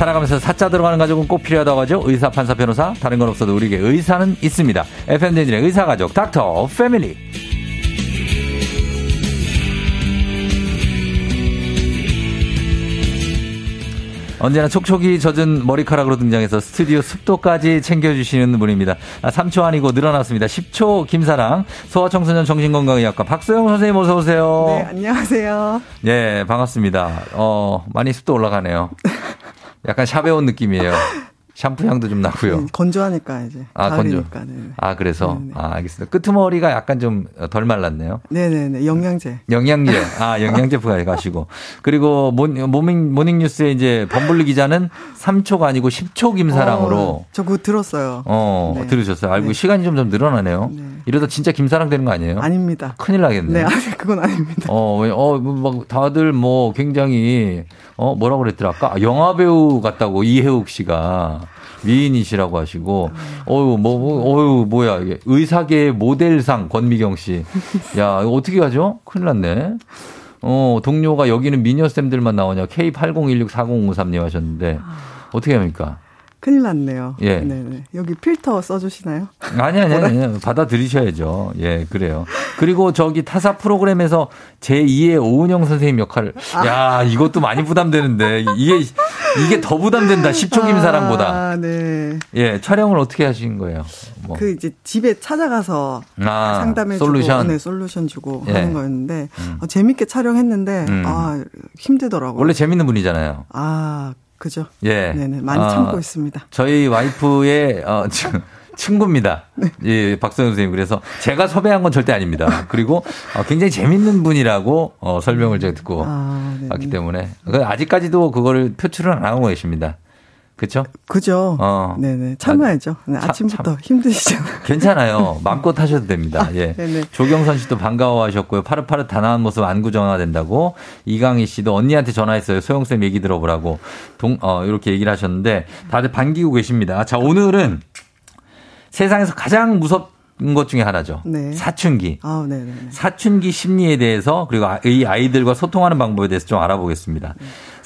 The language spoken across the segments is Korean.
살아가면서 사자 들어가는 가족은 꼭 필요하다고 하죠. 의사, 판사, 변호사. 다른 건 없어도 우리에게 의사는 있습니다. FM대진의 의사 가족 닥터 패밀리. 언제나 촉촉이 젖은 머리카락으로 등장해서 스튜디오 습도까지 챙겨주시는 분입니다. 아, 3초 아니고 늘어났습니다. 10초 김사랑 소아청소년 정신건강의학과 박소영 선생님 어서 오세요. 네, 안녕하세요. 예, 반갑습니다. 어, 많이 습도 올라가네요. 약간 shop에 온 느낌이에요. 샴푸 향도 좀 나고요. 네, 건조하니까 이제. 아, 건조. 네. 아, 그래서 네네. 아, 알겠습니다. 끄트머리가 약간 좀 덜 말랐네요. 네네네. 영양제. 영양제. 아, 영양제 부가가시고. 그리고 모, 모닝, 모닝뉴스에 이제 범블리 기자는 3초가 아니고 10초 김사랑으로. 어, 저 그거 들었어요. 어, 네. 들으셨어요. 알고 네. 시간이 점점 늘어나네요. 네. 이러다 진짜 김사랑 되는 거 아니에요? 아닙니다. 큰일 나겠네. 네, 그건 아닙니다. 어, 왜, 어, 뭐, 막 다들 뭐 굉장히, 어, 뭐라고 그랬더라. 아까 아, 영화배우 같다고 이혜욱 씨가 미인이시라고 하시고, 어유 뭐, 뭐, 어유 뭐야, 이게. 의사계의 모델상 권미경 씨. 야, 이거 어떻게 하죠? 큰일 났네. 어, 동료가 여기는 미녀 쌤들만 나오냐. K80164053님 하셨는데, 어떻게 합니까? 큰일 났네요. 예. 네네. 여기 필터 써주시나요? 아니, 아니, 아니. 받아들이셔야죠. 예, 그래요. 그리고 저기 타사 프로그램에서 제2의 오은영 선생님 역할을. 야, 이것도 많이 부담되는데. 이게, 이게 더 부담된다. 10초 김사랑보다. 아, 네. 예, 촬영을 어떻게 하신 거예요? 뭐. 그 이제 집에 찾아가서 아, 상담해주고, 솔루션. 네, 솔루션 주고 예. 하는 거였는데 음. 어, 재밌게 촬영했는데 음. 아 힘들더라고요. 원래 재밌는 분이잖아요. 아 그죠. 예. 네네 많이 아, 참고 있습니다. 저희 와이프의, 어, 친- 친구입니다. 예, 박선영 선생님. 그래서 제가 섭외한 건 절대 아닙니다. 그리고 어, 굉장히 재밌는 분이라고 어, 설명을 제가 듣고 아. 왔기 때문에 그 아직까지도 그거를 표출을 안 하고 계십니다. 그렇죠? 그죠. 어. 네네 참아야죠. 네, 참- 아침부터 힘드시잖아요. 괜찮아요. 마음껏 하셔도 됩니다. 예. 네네. 조경선 씨도 반가워 하셨고요. 파릇파릇 단아한 모습 안구 정화 된다고. 이강희 씨도 언니한테 전화했어요. 소영쌤 얘기 들어보라고. 동, 어, 이렇게 얘기를 하셨는데 다들 반기고 계십니다. 자, 오늘은 세상에서 가장 무섭은 것 중에 하나죠. 네. 사춘기. 아. 사춘기 심리에 대해서 그리고 아- 이 아이들과 소통하는 방법에 대해서 좀 알아보겠습니다.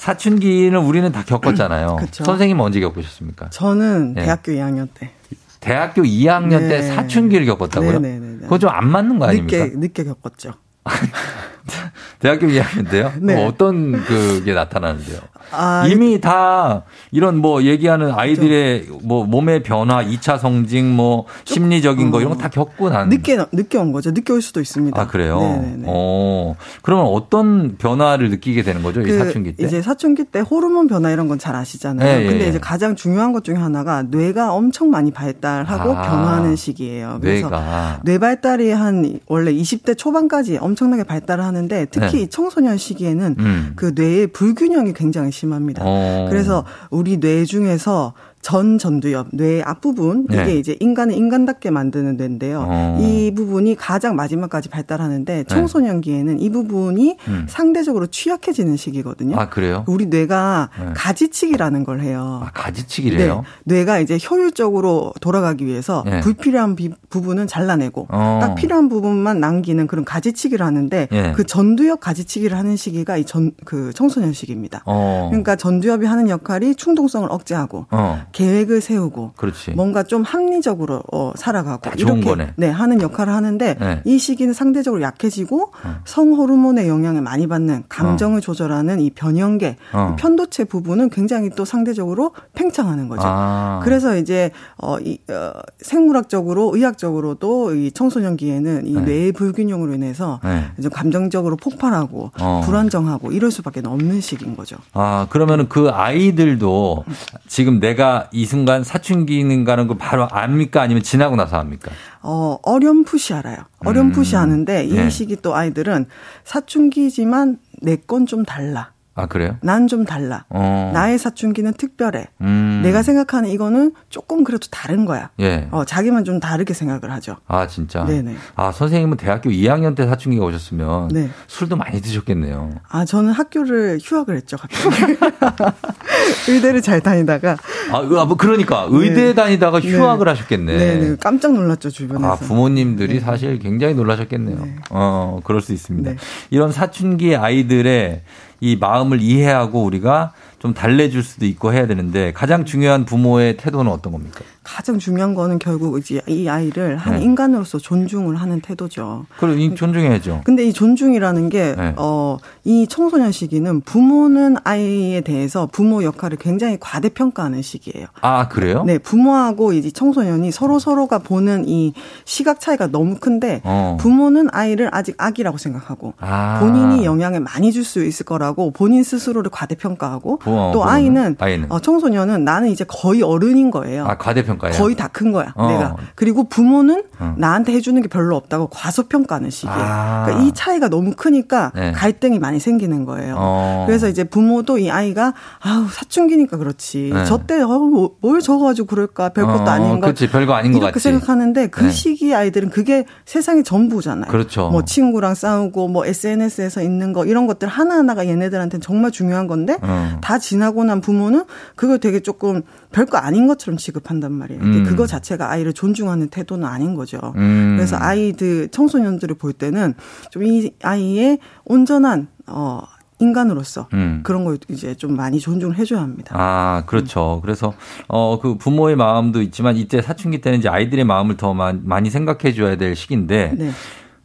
사춘기는 우리는 다 겪었잖아요. 그쵸. 선생님은 언제 겪으셨습니까? 저는 네. 대학교 2학년 때 대학교 2학년 때 네. 사춘기를 겪었다고요? 네네네네. 그거 좀 안 맞는 거 아닙니까? 늦게 늦게 겪었죠. 대학교 2학년 때요? 네. 뭐 어떤 그게 나타나는데요? 아, 이미 다 이런 뭐 얘기하는 아이들의 뭐 몸의 변화, 2차 성징, 뭐 심리적인 거 이런 거 다 겪고 난. 늦게 늦게 온 거죠. 늦게 올 수도 있습니다. 아, 그래요? 네네네. 어. 그러면 어떤 변화를 느끼게 되는 거죠? 이그 사춘기 때? 이제 사춘기 때 호르몬 변화 이런 건 잘 아시잖아요. 예, 예, 근데 예. 이제 가장 중요한 것 중에 하나가 뇌가 엄청 많이 발달하고 아, 변화하는 시기예요. 그래서 뇌가. 뇌 발달이 한 원래 20대 초반까지 엄청나게 발달을 하는데 특히 네. 이 청소년 시기에는 음. 그 뇌의 불균형이 굉장히 심합니다. 어. 그래서 우리 뇌 중에서 전 전두엽, 뇌의 앞부분 이게 네. 이제 인간을 인간답게 만드는 뇌인데요. 어. 이 부분이 가장 마지막까지 발달하는데 청소년기에는 이 부분이 음. 상대적으로 취약해지는 시기거든요. 아, 그래요? 우리 뇌가 네. 가지치기라는 걸 해요. 아, 가지치기래요? 네. 뇌가 이제 효율적으로 돌아가기 위해서 네. 불필요한 비- 부분은 잘라내고 어. 딱 필요한 부분만 남기는 그런 가지치기를 하는데 예. 그 전두엽 가지치기를 하는 시기가 이 전 그 청소년 시기입니다. 어. 그러니까 전두엽이 하는 역할이 충동성을 억제하고 어. 계획을 세우고 그렇지. 뭔가 좀 합리적으로 어, 살아가고 이렇게 거네. 네 하는 역할을 하는데 네. 이 시기는 상대적으로 약해지고 어. 성 호르몬의 영향을 많이 받는 감정을 조절하는 이 변형계 어. 이 편도체 부분은 굉장히 또 상대적으로 팽창하는 거죠. 아. 그래서 이제 어, 이, 어, 생물학적으로 의학적으로도 이 청소년기에는 이 네. 뇌의 불균형으로 인해서 네. 이제 감정적으로 폭발하고 어. 불안정하고 이럴 수밖에 없는 시기인 거죠. 아, 그러면은 그 아이들도 지금 내가 이 순간 사춘기인가는 걸 바로 압니까? 아니면 지나고 나서 압니까? 어, 어렴풋이 알아요. 어렴풋이 음. 아는데 이 네. 시기 또 아이들은 사춘기지만 내 건 좀 달라. 아, 그래요? 난 좀 달라. 어. 나의 사춘기는 특별해. 음. 내가 생각하는 이거는 조금 그래도 다른 거야. 예. 어, 자기만 좀 다르게 생각을 하죠. 아, 진짜? 네네. 아, 선생님은 대학교 2학년 때 사춘기가 오셨으면 네. 술도 많이 드셨겠네요. 아, 저는 학교를 휴학을 했죠, 갑자기. 의대를 잘 다니다가. 아, 그- 아, 뭐 그러니까 의대 네. 다니다가 네. 휴학을 하셨겠네. 네, 네. 깜짝 놀랐죠, 주변에서. 아, 부모님들이 사실 굉장히 놀라셨겠네요. 네. 어, 그럴 수 있습니다. 네. 이런 사춘기 아이들의 이 마음을 이해하고 우리가 좀 달래줄 수도 있고 해야 되는데 가장 중요한 부모의 태도는 어떤 겁니까? 가장 중요한 거는 결국 이제 이 아이를 한 네. 인간으로서 존중을 하는 태도죠. 그럼 존중해야죠. 근데 이 존중이라는 게, 네. 어, 이 청소년 시기는 부모는 아이에 대해서 부모 역할을 굉장히 과대평가하는 시기예요. 아, 그래요? 네, 부모하고 이제 청소년이 서로 서로가 보는 이 시각 차이가 너무 큰데, 어. 부모는 아이를 아직 아기라고 생각하고, 아. 본인이 영향을 많이 줄 수 있을 거라고 본인 스스로를 과대평가하고, 부모, 또 아이는, 아이는. 어, 청소년은 나는 이제 거의 어른인 거예요. 아, 과대평가 평가야. 거의 다 큰 거야. 어. 내가. 그리고 부모는 어. 나한테 해주는 게 별로 없다고 과소평가하는 시기예요. 아. 그러니까 이 차이가 너무 크니까 네. 갈등이 많이 생기는 거예요. 어. 그래서 이제 부모도 이 아이가 아우 사춘기니까 그렇지. 네. 저때 어, 뭐, 뭘 적어가지고 그럴까 별것도 어, 아닌 거. 그렇지 별거 아닌 것 이렇게 생각하는데 그 네. 시기 아이들은 그게 세상의 전부잖아요. 그렇죠. 뭐 친구랑 싸우고 뭐 SNS에서 있는 거 이런 것들 하나 하나가 얘네들한테는 정말 중요한 건데 어. 다 지나고 난 부모는 그걸 되게 조금 별거 아닌 것처럼 취급한단 말이에요. 음. 그거 자체가 아이를 존중하는 태도는 아닌 거죠. 음. 그래서 아이들 청소년들을 볼 때는 좀 이 아이의 온전한 어 인간으로서 음. 그런 걸 이제 좀 많이 존중을 해줘야 합니다. 아 그렇죠. 그래서 어 그 부모의 마음도 있지만 이때 사춘기 때는 이제 아이들의 마음을 더 많이 생각해줘야 될 시기인데. 네.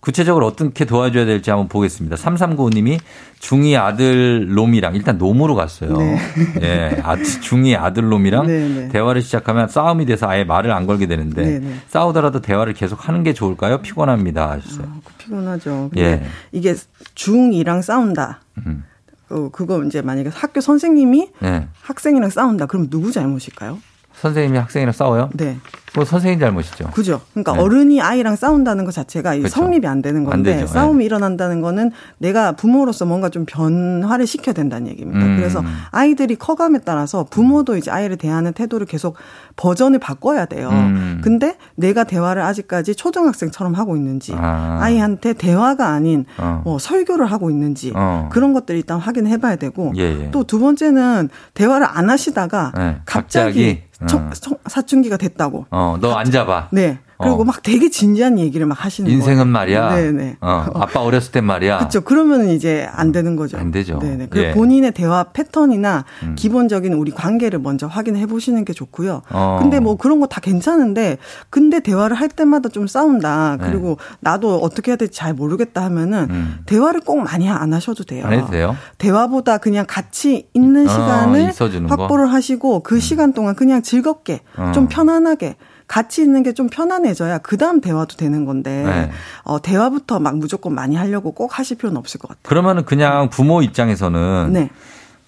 구체적으로 어떻게 도와줘야 될지 한번 보겠습니다. 3395님이 중2 아들 놈이랑 일단 놈으로 갔어요. 네. 예, 아, 중2 아들 놈이랑 네, 네. 대화를 시작하면 싸움이 돼서 아예 말을 안 걸게 되는데 네, 네. 싸우더라도 대화를 계속 하는 게 좋을까요? 피곤합니다 하셨어요. 아, 피곤하죠. 예. 이게 중2랑 싸운다. 음. 어, 그거 이제 만약에 학교 선생님이 네. 학생이랑 싸운다. 그럼 누구 잘못일까요? 선생님이 학생이랑 싸워요? 네. 뭐 선생님 잘못이죠. 그죠. 그러니까 네. 어른이 아이랑 싸운다는 것 자체가 그렇죠. 성립이 안 되는 건데 안 싸움이 네. 일어난다는 거는 내가 부모로서 뭔가 좀 변화를 시켜야 된다는 얘기입니다. 음. 그래서 아이들이 커감에 따라서 부모도 이제 아이를 대하는 태도를 계속 버전을 바꿔야 돼요. 음. 근데 내가 대화를 아직까지 초등학생처럼 하고 있는지 아. 이한테 대화가 아닌 어. 뭐 설교를 하고 있는지 어. 그런 것들 일단 확인해 봐야 되고 예, 예. 또두 번째는 대화를 안 하시다가 네. 갑자기, 갑자기 어. 사춘기가 됐다고. 어, 너 앉아봐. 네. 그리고 어. 막 되게 진지한 얘기를 막 하시는 인생은 거예요. 말이야. 네네. 어, 아빠 어렸을 땐 말이야. 그렇죠. 그러면 이제 안 되는 거죠. 안 되죠. 네네. 그리고 예. 본인의 대화 패턴이나 음. 기본적인 우리 관계를 먼저 확인해 보시는 게 좋고요. 어. 근데 뭐 그런 거 다 괜찮은데 근데 대화를 할 때마다 좀 싸운다. 네. 그리고 네. 나도 어떻게 해야 될지 잘 모르겠다 하면은 음. 대화를 꼭 많이 안 하셔도 돼요. 안 해도 돼요? 대화보다 그냥 같이 있는 어, 시간을 확보를 거? 하시고 그 음. 시간 동안 그냥 즐겁게 어. 좀 편안하게 같이 있는 게 좀 편안해져야 그 다음 대화도 되는 건데 네. 어, 대화부터 막 무조건 많이 하려고 꼭 하실 필요는 없을 것 같아요. 그러면은 그냥 부모 입장에서는 네.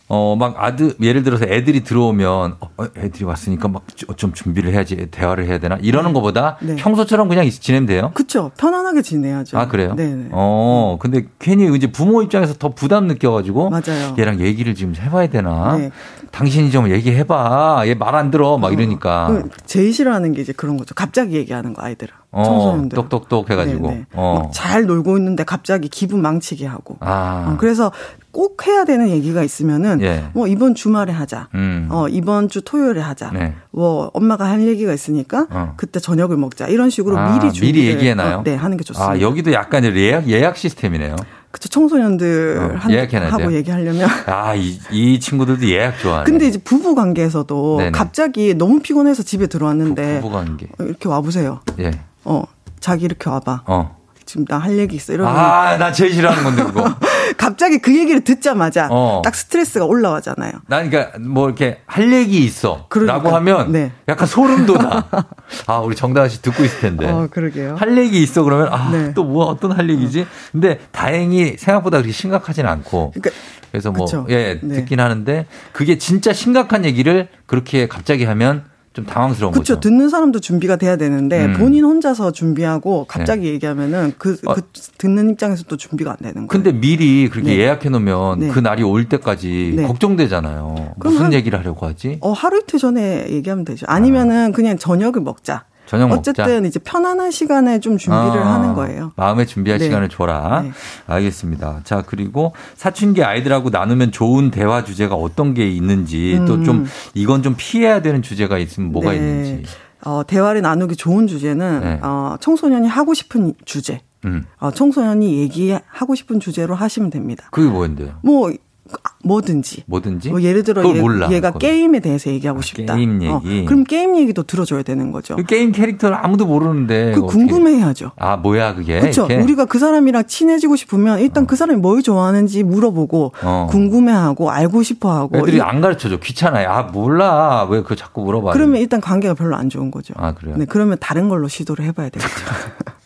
어, 막 아들, 예를 들어서 애들이 들어오면, 어, 애들이 왔으니까 막 좀 준비를 해야지, 대화를 해야 되나? 이러는 네. 것보다 네. 평소처럼 그냥 지내면 돼요? 그쵸. 편안하게 지내야죠. 아, 그래요? 네. 네. 어, 근데 괜히 이제 부모 입장에서 더 부담 느껴가지고. 맞아요. 얘랑 얘기를 지금 해봐야 되나? 네. 당신이 좀 얘기해봐. 얘 말 안 들어. 막 어. 이러니까. 제일 싫어하는 게 이제 그런 거죠. 갑자기 얘기하는 거, 아이들은. 어, 청소년들. 똑똑똑 해가지고. 네, 네. 어. 잘 놀고 있는데 갑자기 기분 망치게 하고. 아. 어, 그래서 꼭 해야 되는 얘기가 있으면은 예. 뭐 이번 주말에 하자. 음. 어 이번 주 토요일에 하자. 네. 뭐 엄마가 할 얘기가 있으니까 어. 그때 저녁을 먹자. 이런 식으로 아, 미리 준비 미리 얘기해 놔요. 어, 네, 하는 게 좋습니다. 아, 여기도 약간 예약 예약 시스템이네요. 그쵸 청소년들 어, 하고 얘기하려면 아이 이 친구들도 예약 좋아하네. 근데 이제 부부 관계에서도 네네. 갑자기 너무 피곤해서 집에 들어왔는데 부, 부 관계 이렇게 와 보세요. 예. 어 자기 이렇게 와봐. 어. 지금 나 할 얘기 있어. 이러면. 아, 나 제일 싫어하는 건데, 그거. 갑자기 그 얘기를 듣자마자 어. 딱 스트레스가 올라가잖아요. 나 그러니까 뭐 이렇게 할 얘기 있어. 그러니까. 라고 하면 네. 약간 소름 돋아. 아, 우리 정다은 씨 듣고 있을 텐데. 어, 그러게요. 할 얘기 있어 그러면 아, 네. 또뭐 어떤 할 얘기지? 근데 다행히 생각보다 그렇게 심각하진 않고. 그러니까 그래서 뭐 그쵸. 예, 네. 듣긴 하는데 그게 진짜 심각한 얘기를 그렇게 갑자기 하면 좀 당황스러운 그쵸, 거죠. 듣는 사람도 준비가 돼야 되는데 음. 본인 혼자서 준비하고 갑자기 네. 얘기하면은 그, 어. 그, 듣는 입장에서 또 준비가 안 되는 거예요. 근데 미리 그렇게 네. 예약해 놓으면 네. 그 날이 올 때까지 네. 걱정되잖아요. 무슨 한, 얘기를 하려고 하지? 어, 하루 이틀 전에 얘기하면 되죠. 아니면은 아. 그냥 저녁을 먹자. 저녁 어쨌든. 이제 편안한 시간에 좀 준비를 아, 하는 거예요. 마음에 준비할 네. 시간을 줘라. 네. 알겠습니다. 자 그리고 사춘기 아이들하고 나누면 좋은 대화 주제가 어떤 게 있는지 음. 또좀 이건 좀 피해야 되는 주제가 있으면 뭐가 네. 있는지. 어, 대화를 나누기 좋은 주제는 네. 어, 청소년이 하고 싶은 주제. 음. 어, 청소년이 얘기하고 싶은 주제로 하시면 됩니다. 그게 뭐인데요? 뭐 뭐든지. 뭐든지. 뭐 예를 들어 얘, 몰라, 얘가 그건. 게임에 대해서 얘기하고 아, 싶다. 게임 어, 얘기. 어, 그럼 게임 얘기도 들어줘야 되는 거죠. 그 게임 캐릭터를 아무도 모르는데. 그 궁금해야죠. 아 뭐야 그게. 그렇죠. 우리가 그 사람이랑 친해지고 싶으면 일단 어. 그 사람이 뭘 좋아하는지 물어보고 어. 궁금해하고 알고 싶어하고. 애들이 안 가르쳐줘 귀찮아요. 아 몰라 왜그 자꾸 물어봐. 그러면 일단 관계가 별로 안 좋은 거죠. 아 그래요. 네 그러면 다른 걸로 시도를 해봐야 되겠죠.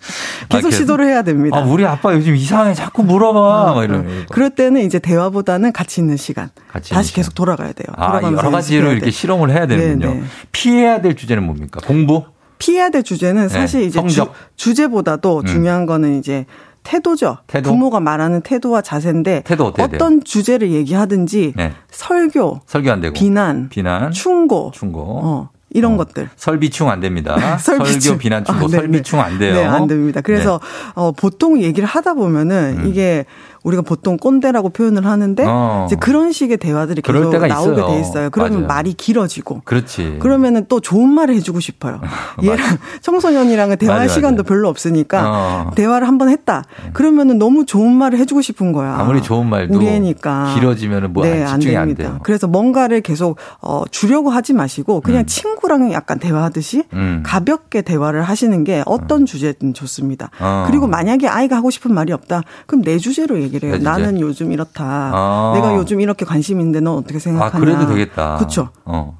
계속 아, 시도를 해야 됩니다. 아, 우리 아빠 요즘 이상해. 자꾸 물어봐. 막 이런. 어. 그럴 때는 이제 대화보다는 가치 있는 시간. 같이 다시 계속 돌아가야 돼요. 아, 여러 가지로 이렇게 실험을 해야 되는군요. 네네. 피해야 될 주제는 뭡니까? 공부? 피해야 될 주제는 네, 사실 네, 이제 주, 주제보다도 음. 중요한 거는 이제 태도죠. 태도? 부모가 말하는 태도와 자세인데 태도 어떤 주제를 얘기하든지 네. 설교, 설교 안 되고 비난, 비난, 충고, 충고, 어, 이런 어, 것들. 설비충 안 됩니다. 설비충. 설교 비난 충고 아, 설비충 안 돼요. 네, 안 됩니다. 그래서 네. 어, 보통 얘기를 하다 보면은 음. 이게 우리가 보통 꼰대라고 표현을 하는데 어. 이제 그런 식의 대화들이 계속 나오게 있어요. 돼 있어요. 그러면 맞아요. 말이 길어지고. 그렇지. 그러면은 또 좋은 말을 해주고 싶어요. 얘랑 청소년이랑은 대화할 맞아, 시간도 맞아. 별로 없으니까 어. 대화를 한번 했다. 그러면은 너무 좋은 말을 해주고 싶은 거야. 아무리 좋은 말도 우리 애니까 길어지면은 뭐 네, 집중이 안, 됩니다. 안 그래서 뭔가를 계속 어, 주려고 하지 마시고 그냥 음. 친구랑 약간 대화하듯이 음. 가볍게 대화를 하시는 게 어떤 음. 주제든 좋습니다. 어. 그리고 만약에 아이가 하고 싶은 말이 없다. 그럼 내 주제로 얘기 얘기를 해요. 나는 요즘 이렇다. 아. 내가 요즘 이렇게 관심 있는데 넌 어떻게 생각하냐. 아, 그래도 되겠다. 그렇죠. 어.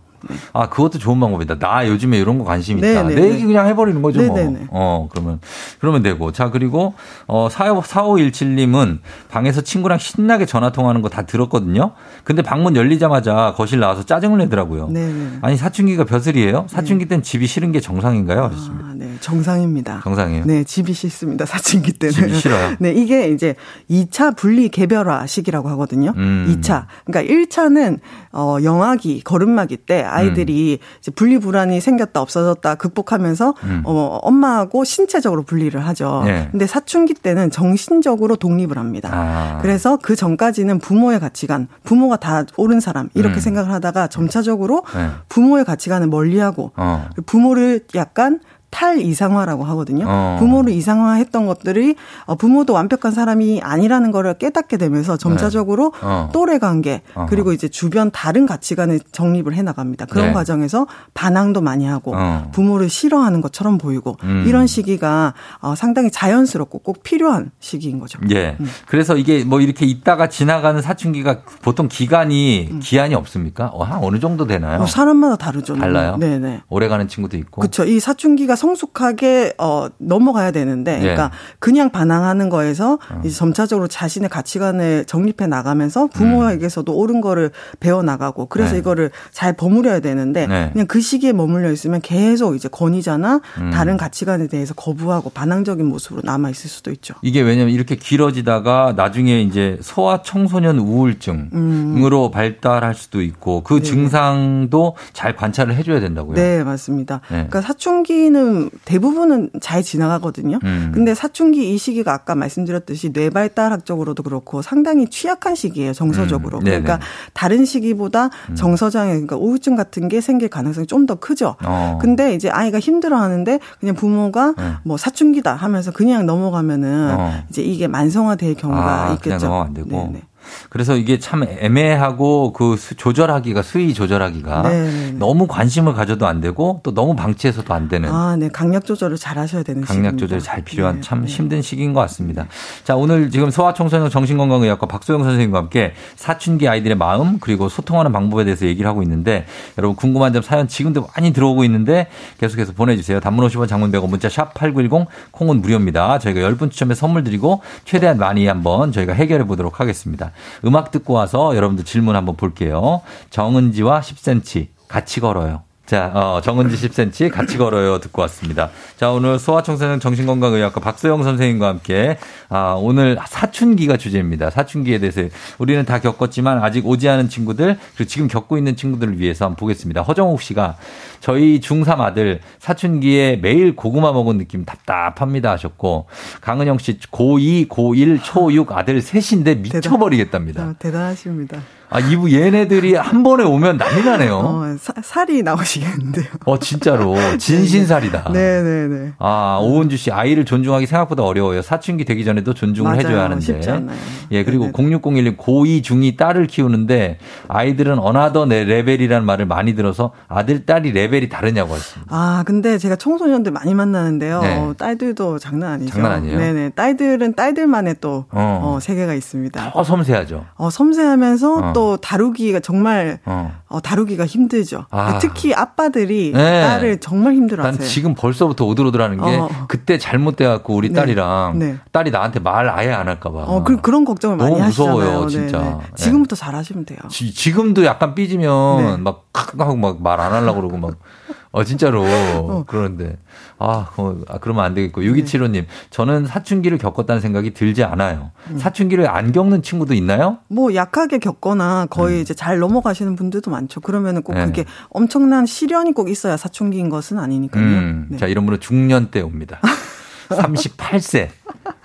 아, 그것도 좋은 방법이다. 나 요즘에 이런 거 관심 있다. 네네. 내 얘기 그냥 해버리는 거죠, 뭐. 어, 그러면, 그러면 되고. 자, 그리고, 어, 4517님은 방에서 친구랑 신나게 전화 통화하는 거 다 들었거든요. 근데 방문 열리자마자 거실 나와서 짜증을 내더라고요. 네네. 아니, 사춘기가 벼슬이에요? 사춘기 땐 집이 싫은 게 정상인가요? 하셨습니다. 아, 네. 정상입니다. 정상이에요? 네, 집이 싫습니다. 사춘기 때는. 집이 싫어요? 네, 이게 이제 2차 분리 개별화 시기라고 하거든요. 음. 2차. 그러니까 1차는, 어, 영아기, 걸음마기 때 아이들이 음. 분리 불안이 생겼다 없어졌다 극복하면서 음. 어, 엄마하고 신체적으로 분리를 하죠. 네. 근데 사춘기 때는 정신적으로 독립을 합니다. 아. 그래서 그 전까지는 부모의 가치관, 부모가 다 옳은 사람 이렇게 음. 생각을 하다가 점차적으로 네. 부모의 가치관을 멀리하고 어. 부모를 약간 탈 이상화라고 하거든요. 어. 부모를 이상화했던 것들이 어, 부모도 완벽한 사람이 아니라는 거를 깨닫게 되면서 점차적으로 네. 어. 또래 관계 그리고 이제 주변 다른 가치관을 정립을 해 나갑니다. 그런 네. 과정에서 반항도 많이 하고 어. 부모를 싫어하는 것처럼 보이고 음. 이런 시기가 어, 상당히 자연스럽고 꼭 필요한 시기인 거죠. 예. 음. 그래서 이게 뭐 이렇게 있다가 지나가는 사춘기가 보통 기간이 음. 기한이 없습니까? 어, 한 어느 정도 되나요? 사람마다 다르죠. 달라요. 네네. 오래 가는 친구도 있고. 그렇죠. 이 사춘기가 성숙하게 어 넘어가야 되는데 그러니까 예. 그냥 반항하는 거에서 어. 이제 점차적으로 자신의 가치관을 정립해 나가면서 부모에게서도 음. 옳은 거를 배워 나가고 그래서 네. 이거를 잘 버무려야 되는데 네. 그냥 그 시기에 머물러 있으면 계속 이제 권위자나 음. 다른 가치관에 대해서 거부하고 반항적인 모습으로 남아 있을 수도 있죠. 이게 왜냐면 이렇게 길어지다가 나중에 이제 소아 청소년 우울증으로 음. 발달할 수도 있고 그 네. 증상도 잘 관찰을 해줘야 된다고요. 네 맞습니다. 네. 그러니까 사춘기는 지금 대부분은 잘 지나가거든요. 음. 근데 사춘기 이 시기가 아까 말씀드렸듯이 뇌 발달학적으로도 그렇고 상당히 취약한 시기예요. 정서적으로. 음. 그러니까 다른 시기보다 음. 정서장애 그러니까 우울증 같은 게 생길 가능성이 좀 더 크죠. 어. 근데 이제 아이가 힘들어 하는데 그냥 부모가 네. 뭐 사춘기다 하면서 그냥 넘어가면은 어. 이제 이게 만성화될 경우가 아, 있겠죠. 그냥 넘어가 안 되고. 네네. 그래서 이게 참 애매하고 그 조절하기가 수위 조절하기가 네네. 네, 네. 너무 관심을 가져도 안 되고 또 너무 방치해서도 안 되는. 아, 네. 강약 조절을 잘 하셔야 되는 강약 조절이 잘 필요한 네. 참 네. 힘든 시기인 것 같습니다. 자, 오늘 지금 소아청소년 정신건강의학과 박소영 선생님과 함께 사춘기 아이들의 마음 그리고 소통하는 방법에 대해서 얘기를 하고 있는데 여러분 궁금한 점 사연 지금도 많이 들어오고 있는데 계속해서 보내주세요. 단문 50원 장문 100원 문자 샵 8910 콩은 무료입니다. 저희가 10분 추첨해 선물 드리고 최대한 많이 한번 저희가 해결해 보도록 하겠습니다. 음악 듣고 와서 여러분들 질문 한번 볼게요. 정은지와 10cm 같이 걸어요. 자, 어, 정은지 10cm 같이 걸어요 듣고 왔습니다. 자, 오늘 소아청소년 정신건강의학과 박소영 선생님과 함께 아, 오늘 사춘기가 주제입니다. 사춘기에 대해서 우리는 다 겪었지만 아직 오지 않은 친구들 그리고 지금 겪고 있는 친구들을 위해서 한번 보겠습니다. 허정욱 씨가 저희 중3 아들 사춘기에 매일 고구마 먹은 느낌 답답합니다 하셨고 강은영 씨 고2, 고1, 초6 아들 셋인데 미쳐버리겠답니다. 대단, 어, 대단하십니다. 아, 이부 얘네들이 한 번에 오면 난리 나네요. 어, 사, 사리 나오시겠는데요. 어, 진짜로. 진신살이다. 네네네. 네, 네. 아, 오은주 씨, 아이를 존중하기 생각보다 어려워요. 사춘기 되기 전에도 존중을 맞아요. 해줘야 하는데. 쉽지 않아요. 예, 그리고 0601님, 고2, 중2 딸을 키우는데 아이들은 another 네 level이라는 말을 많이 들어서 아들, 딸이 레벨이 다르냐고 하십니다. 아, 근데 제가 청소년들 많이 만나는데요. 네. 어, 딸들도 장난 아니죠. 장난 아니에요? 네네. 딸들은 딸들만의 또, 어. 어, 세계가 있습니다. 더 섬세하죠. 어, 섬세하면서 어. 또 다루기가 정말, 어. 어 다루기가 힘들죠. 아. 특히 아빠들이 네. 딸을 정말 힘들어 하세요. 난 지금 벌써부터 오들오들하는 게 어. 그때 잘못돼갖고 우리 네. 딸이랑 네. 딸이 나한테 말 아예 안 할까봐. 어, 그, 그런 걱정을 많이 하시잖아요. 무서워요, 진짜. 네, 네. 지금부터 잘하시면 돼요. 지, 금도 약간 삐지면 막, 하고 막 말 안 하려고 그러고 막. 어, 진짜로. 어. 그러는데. 아, 어, 아, 그러면 안 되겠고. 6275님, 네. 저는 사춘기를 겪었다는 생각이 들지 않아요. 음. 사춘기를 안 겪는 친구도 있나요? 뭐, 약하게 겪거나 거의 음. 이제 잘 넘어가시는 분들도 많죠. 그러면은 꼭 네. 그게 엄청난 시련이 꼭 있어야 사춘기인 것은 아니니까요. 음. 네. 자, 이런 분은 중년 때 옵니다. 38세.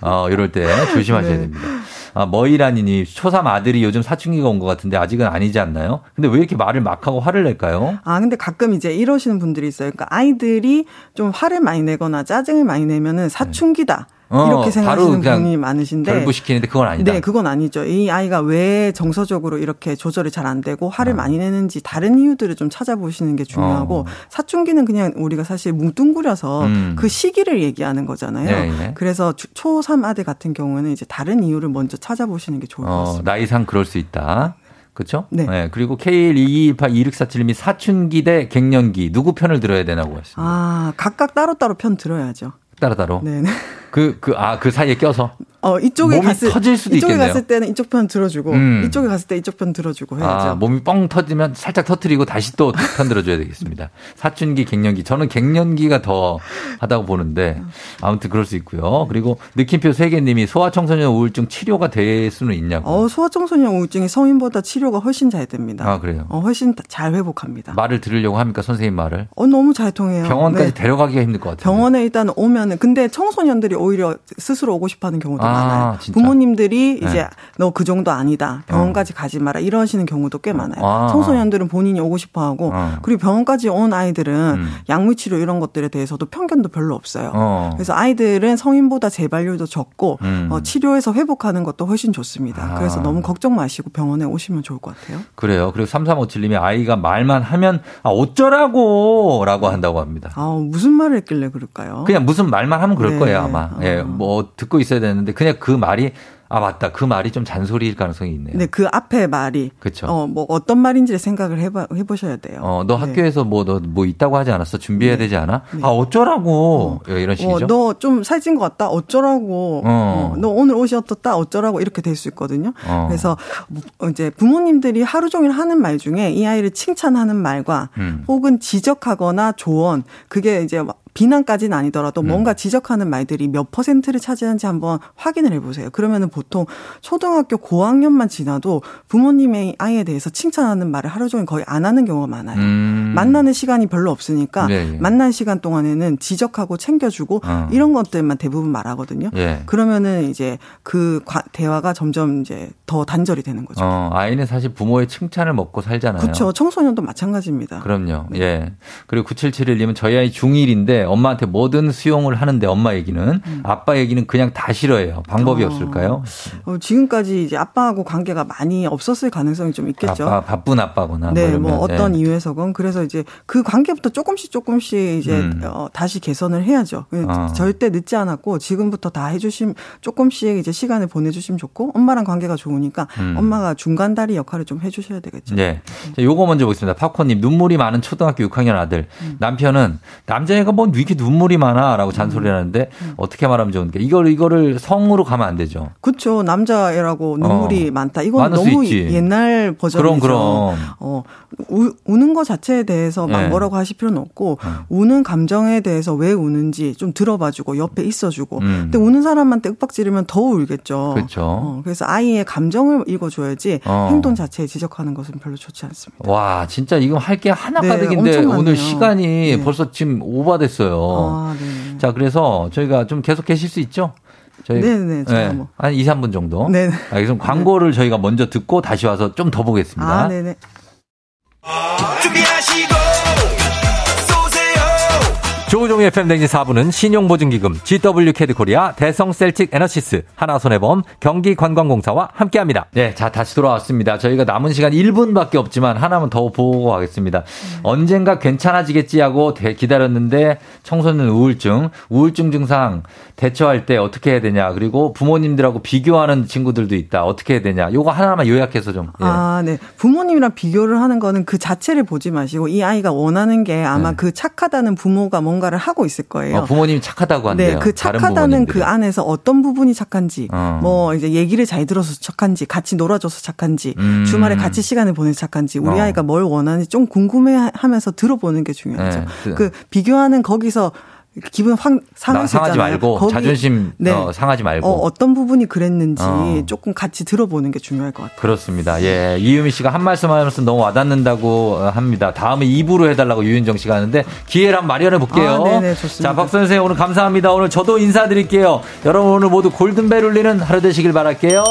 어, 이럴 때 조심하셔야 네. 됩니다. 아, 머이라니니 초삼 아들이 요즘 사춘기가 온 것 같은데 아직은 아니지 않나요? 근데 왜 이렇게 말을 막 하고 화를 낼까요? 아, 근데 가끔 이제 이러시는 분들이 있어요. 그러니까 아이들이 좀 화를 많이 내거나 짜증을 많이 내면은 사춘기다. 네. 어, 이렇게 생각하시는 분이 많으신데 결부시키는데 그건 아니다. 네, 그건 아니죠. 이 아이가 왜 정서적으로 이렇게 조절이 잘 안 되고 화를 어. 많이 내는지 다른 이유들을 좀 찾아보시는 게 중요하고 어. 사춘기는 그냥 우리가 사실 뭉뚱그려서 음. 그 시기를 얘기하는 거잖아요. 네, 네. 그래서 초3 아들 같은 경우는 이제 다른 이유를 먼저 찾아보시는 게 좋을 것 어, 같습니다. 나이상 그럴 수 있다. 그렇죠? 네. 네. 그리고 K122282647님이 사춘기 대 갱년기 누구 편을 들어야 되나고 하십니다. 아, 각각 따로따로 편 들어야죠. 따로따로. 네. 그, 그, 아, 그 사이에 껴서? 어, 이쪽에 몸이 갔을, 터질 수도 이쪽에 있겠네요. 갔을 때는 이쪽 편 들어주고, 음. 이쪽에 갔을 때 이쪽 편 들어주고 해야죠. 아, 몸이 뻥 터지면 살짝 터트리고 다시 또 편 들어줘야 되겠습니다. 사춘기, 갱년기. 저는 갱년기가 더 하다고 보는데, 아무튼 그럴 수 있고요. 그리고 느낌표 세계님이 소아청소년 우울증 치료가 될 수는 있냐고. 어, 소아청소년 우울증이 성인보다 치료가 훨씬 잘 됩니다. 아, 그래요? 어, 훨씬 잘 회복합니다. 말을 들으려고 합니까, 선생님 말을? 어, 너무 잘 통해요. 병원까지 네. 데려가기가 힘들 것 같아요. 병원에 일단 오면 은, 근데 청소년들이 오히려 스스로 오고 싶어 하는 경우도 아, 많아요. 진짜? 부모님들이 네. 이제 너 그 정도 아니다. 병원까지 어. 가지 마라. 이러시는 경우도 꽤 많아요. 아, 청소년들은 본인이 오고 싶어 하고 어. 그리고 병원까지 온 아이들은 음. 약물 치료 이런 것들에 대해서도 편견도 별로 없어요. 어. 그래서 아이들은 성인보다 재발률도 적고 음. 어, 치료해서 회복하는 것도 훨씬 좋습니다. 아. 그래서 너무 걱정 마시고 병원에 오시면 좋을 것 같아요. 그래요. 그리고 3357님이 아이가 말만 하면 아 어쩌라고 라고 한다고 합니다. 아, 무슨 말을 했길래 그럴까요? 그냥 무슨 말만 하면 그럴 네. 거예요, 아마. 예, 뭐 듣고 있어야 되는데 그냥 그 말이 아 맞다 그 말이 좀 잔소리일 가능성이 있네요. 네, 그 앞에 말이 그렇죠. 어뭐 어떤 말인지를 생각을 해봐 해보셔야 돼요. 어너 네. 학교에서 뭐 너뭐 뭐 있다고 하지 않았어? 준비해야 네. 되지 않아? 네. 아 어쩌라고 어. 이런 식이죠. 어, 너좀 살찐 것 같다. 어쩌라고? 어. 어. 너 오늘 옷이 어떻다? 어쩌라고 이렇게 될 수 있거든요. 어. 그래서 뭐 이제 부모님들이 하루 종일 하는 말 중에 이 아이를 칭찬하는 말과 음. 혹은 지적하거나 조언 그게 이제 비난까지는 아니더라도 음. 뭔가 지적하는 말들이 몇 퍼센트를 차지하는지 한번 확인을 해보세요. 그러면은 보통 초등학교 고학년만 지나도 부모님의 아이에 대해서 칭찬하는 말을 하루 종일 거의 안 하는 경우가 많아요. 음. 만나는 시간이 별로 없으니까 네, 예. 만난 시간 동안에는 지적하고 챙겨주고 어. 이런 것들만 대부분 말하거든요. 예. 그러면은 이제 그 대화가 점점 이제 더 단절이 되는 거죠. 어, 아이는 사실 부모의 칭찬을 먹고 살잖아요. 그렇죠. 청소년도 마찬가지입니다. 그럼요. 네. 예. 그리고 9771님은 저희 아이 중1인데 엄마한테 뭐든 수용을 하는데 엄마 얘기는 음. 아빠 얘기는 그냥 다 싫어해요. 방법이 어. 없을까요? 어, 지금까지 이제 아빠하고 관계가 많이 없었을 가능성이 좀 있겠죠. 아빠, 바쁜 아빠거나. 네, 뭐, 뭐 어떤 네. 이유에서건 그래서 이제 그 관계부터 조금씩 조금씩 이제 음. 어, 다시 개선을 해야죠. 어. 절대 늦지 않았고 지금부터 다 해주심 조금씩 이제 시간을 보내주시면 좋고 엄마랑 관계가 좋으니까 음. 엄마가 중간 다리 역할을 좀 해주셔야 되겠죠. 네. 자, 요거 먼저 보겠습니다. 팝콘님 눈물이 많은 초등학교 6학년 아들 음. 남편은 남자애가 뭐 이렇게 눈물이 많아라고 잔소리 음. 하는데 음. 어떻게 말하면 좋은게 이걸 이거를 성으로 가면 안 되죠. 그렇죠. 남자애라고 눈물이 어. 많다. 이건 너무 옛날 버전이죠. 그럼 그럼. 어, 우, 우는 것 자체에 대해서 막 네. 뭐라고 하실 필요는 없고 네. 우는 감정에 대해서 왜 우는지 좀 들어봐주고 옆에 있어주고. 음. 근데 우는 사람한테 윽박지르면 더 울겠죠. 그렇죠. 어, 그래서 아이의 감정을 읽어줘야지 어. 행동 자체에 지적하는 것은 별로 좋지 않습니다. 와 진짜 이거 할게 하나 네, 가득인데 오늘 시간이 네. 벌써 지금 오버됐어요. 아, 네. 자 그래서 저희가 좀 계속 계실 수 있죠? 저희 네네. 네, 뭐. 한 2, 3분 정도. 네. 알겠습 광고를 저희가 먼저 듣고 다시 와서 좀 더 보겠습니다. 아, 네네. 준비하 조우종의 FM댕진 4부는 신용보증기금, GW 캐드코리아, 대성셀틱 에너시스, 하나손해보험, 경기관광공사와 함께합니다. 네, 자 다시 돌아왔습니다. 저희가 남은 시간 1분밖에 없지만 하나만 더 보고 가겠습니다. 음. 언젠가 괜찮아지겠지 하고 기다렸는데 청소년 우울증, 우울증 증상 대처할 때 어떻게 해야 되냐, 그리고 부모님들하고 비교하는 친구들도 있다. 어떻게 해야 되냐. 요거 하나만 요약해서 좀. 예. 아, 네. 부모님이랑 비교를 하는 거는 그 자체를 보지 마시고 이 아이가 원하는 게 아마 네. 그 착하다는 부모가 뭔가 뭔가를 하고 있을 거예요. 어, 부모님이 착하다고 한대요. 네, 그 착하다는 그 안에서 어떤 부분이 착한지, 어. 뭐 이제 얘기를 잘 들어서 착한지, 같이 놀아줘서 착한지, 음. 주말에 같이 시간을 보내서 착한지, 우리 어. 아이가 뭘 원하는지 좀 궁금해하면서 들어보는 게 중요하죠. 네. 그 비교하는 거기서 기분 확 상할 수 상하지 말고 거기, 자존심 네. 어, 상하지 말고 어, 떤 부분이 그랬는지 어. 조금 같이 들어보는 게 중요할 것 같아요. 그렇습니다. 예, 이유미 씨가 한 말씀 하면서 너무 와닿는다고 합니다. 다음에 2부로 해달라고 유윤정 씨가 하는데 기회를 한번 마련해 볼게요. 아, 네네 좋습니다. 자, 박 선생 오늘 감사합니다. 오늘 저도 인사드릴게요. 여러분 오늘 모두 골든벨 울리는 하루 되시길 바랄게요.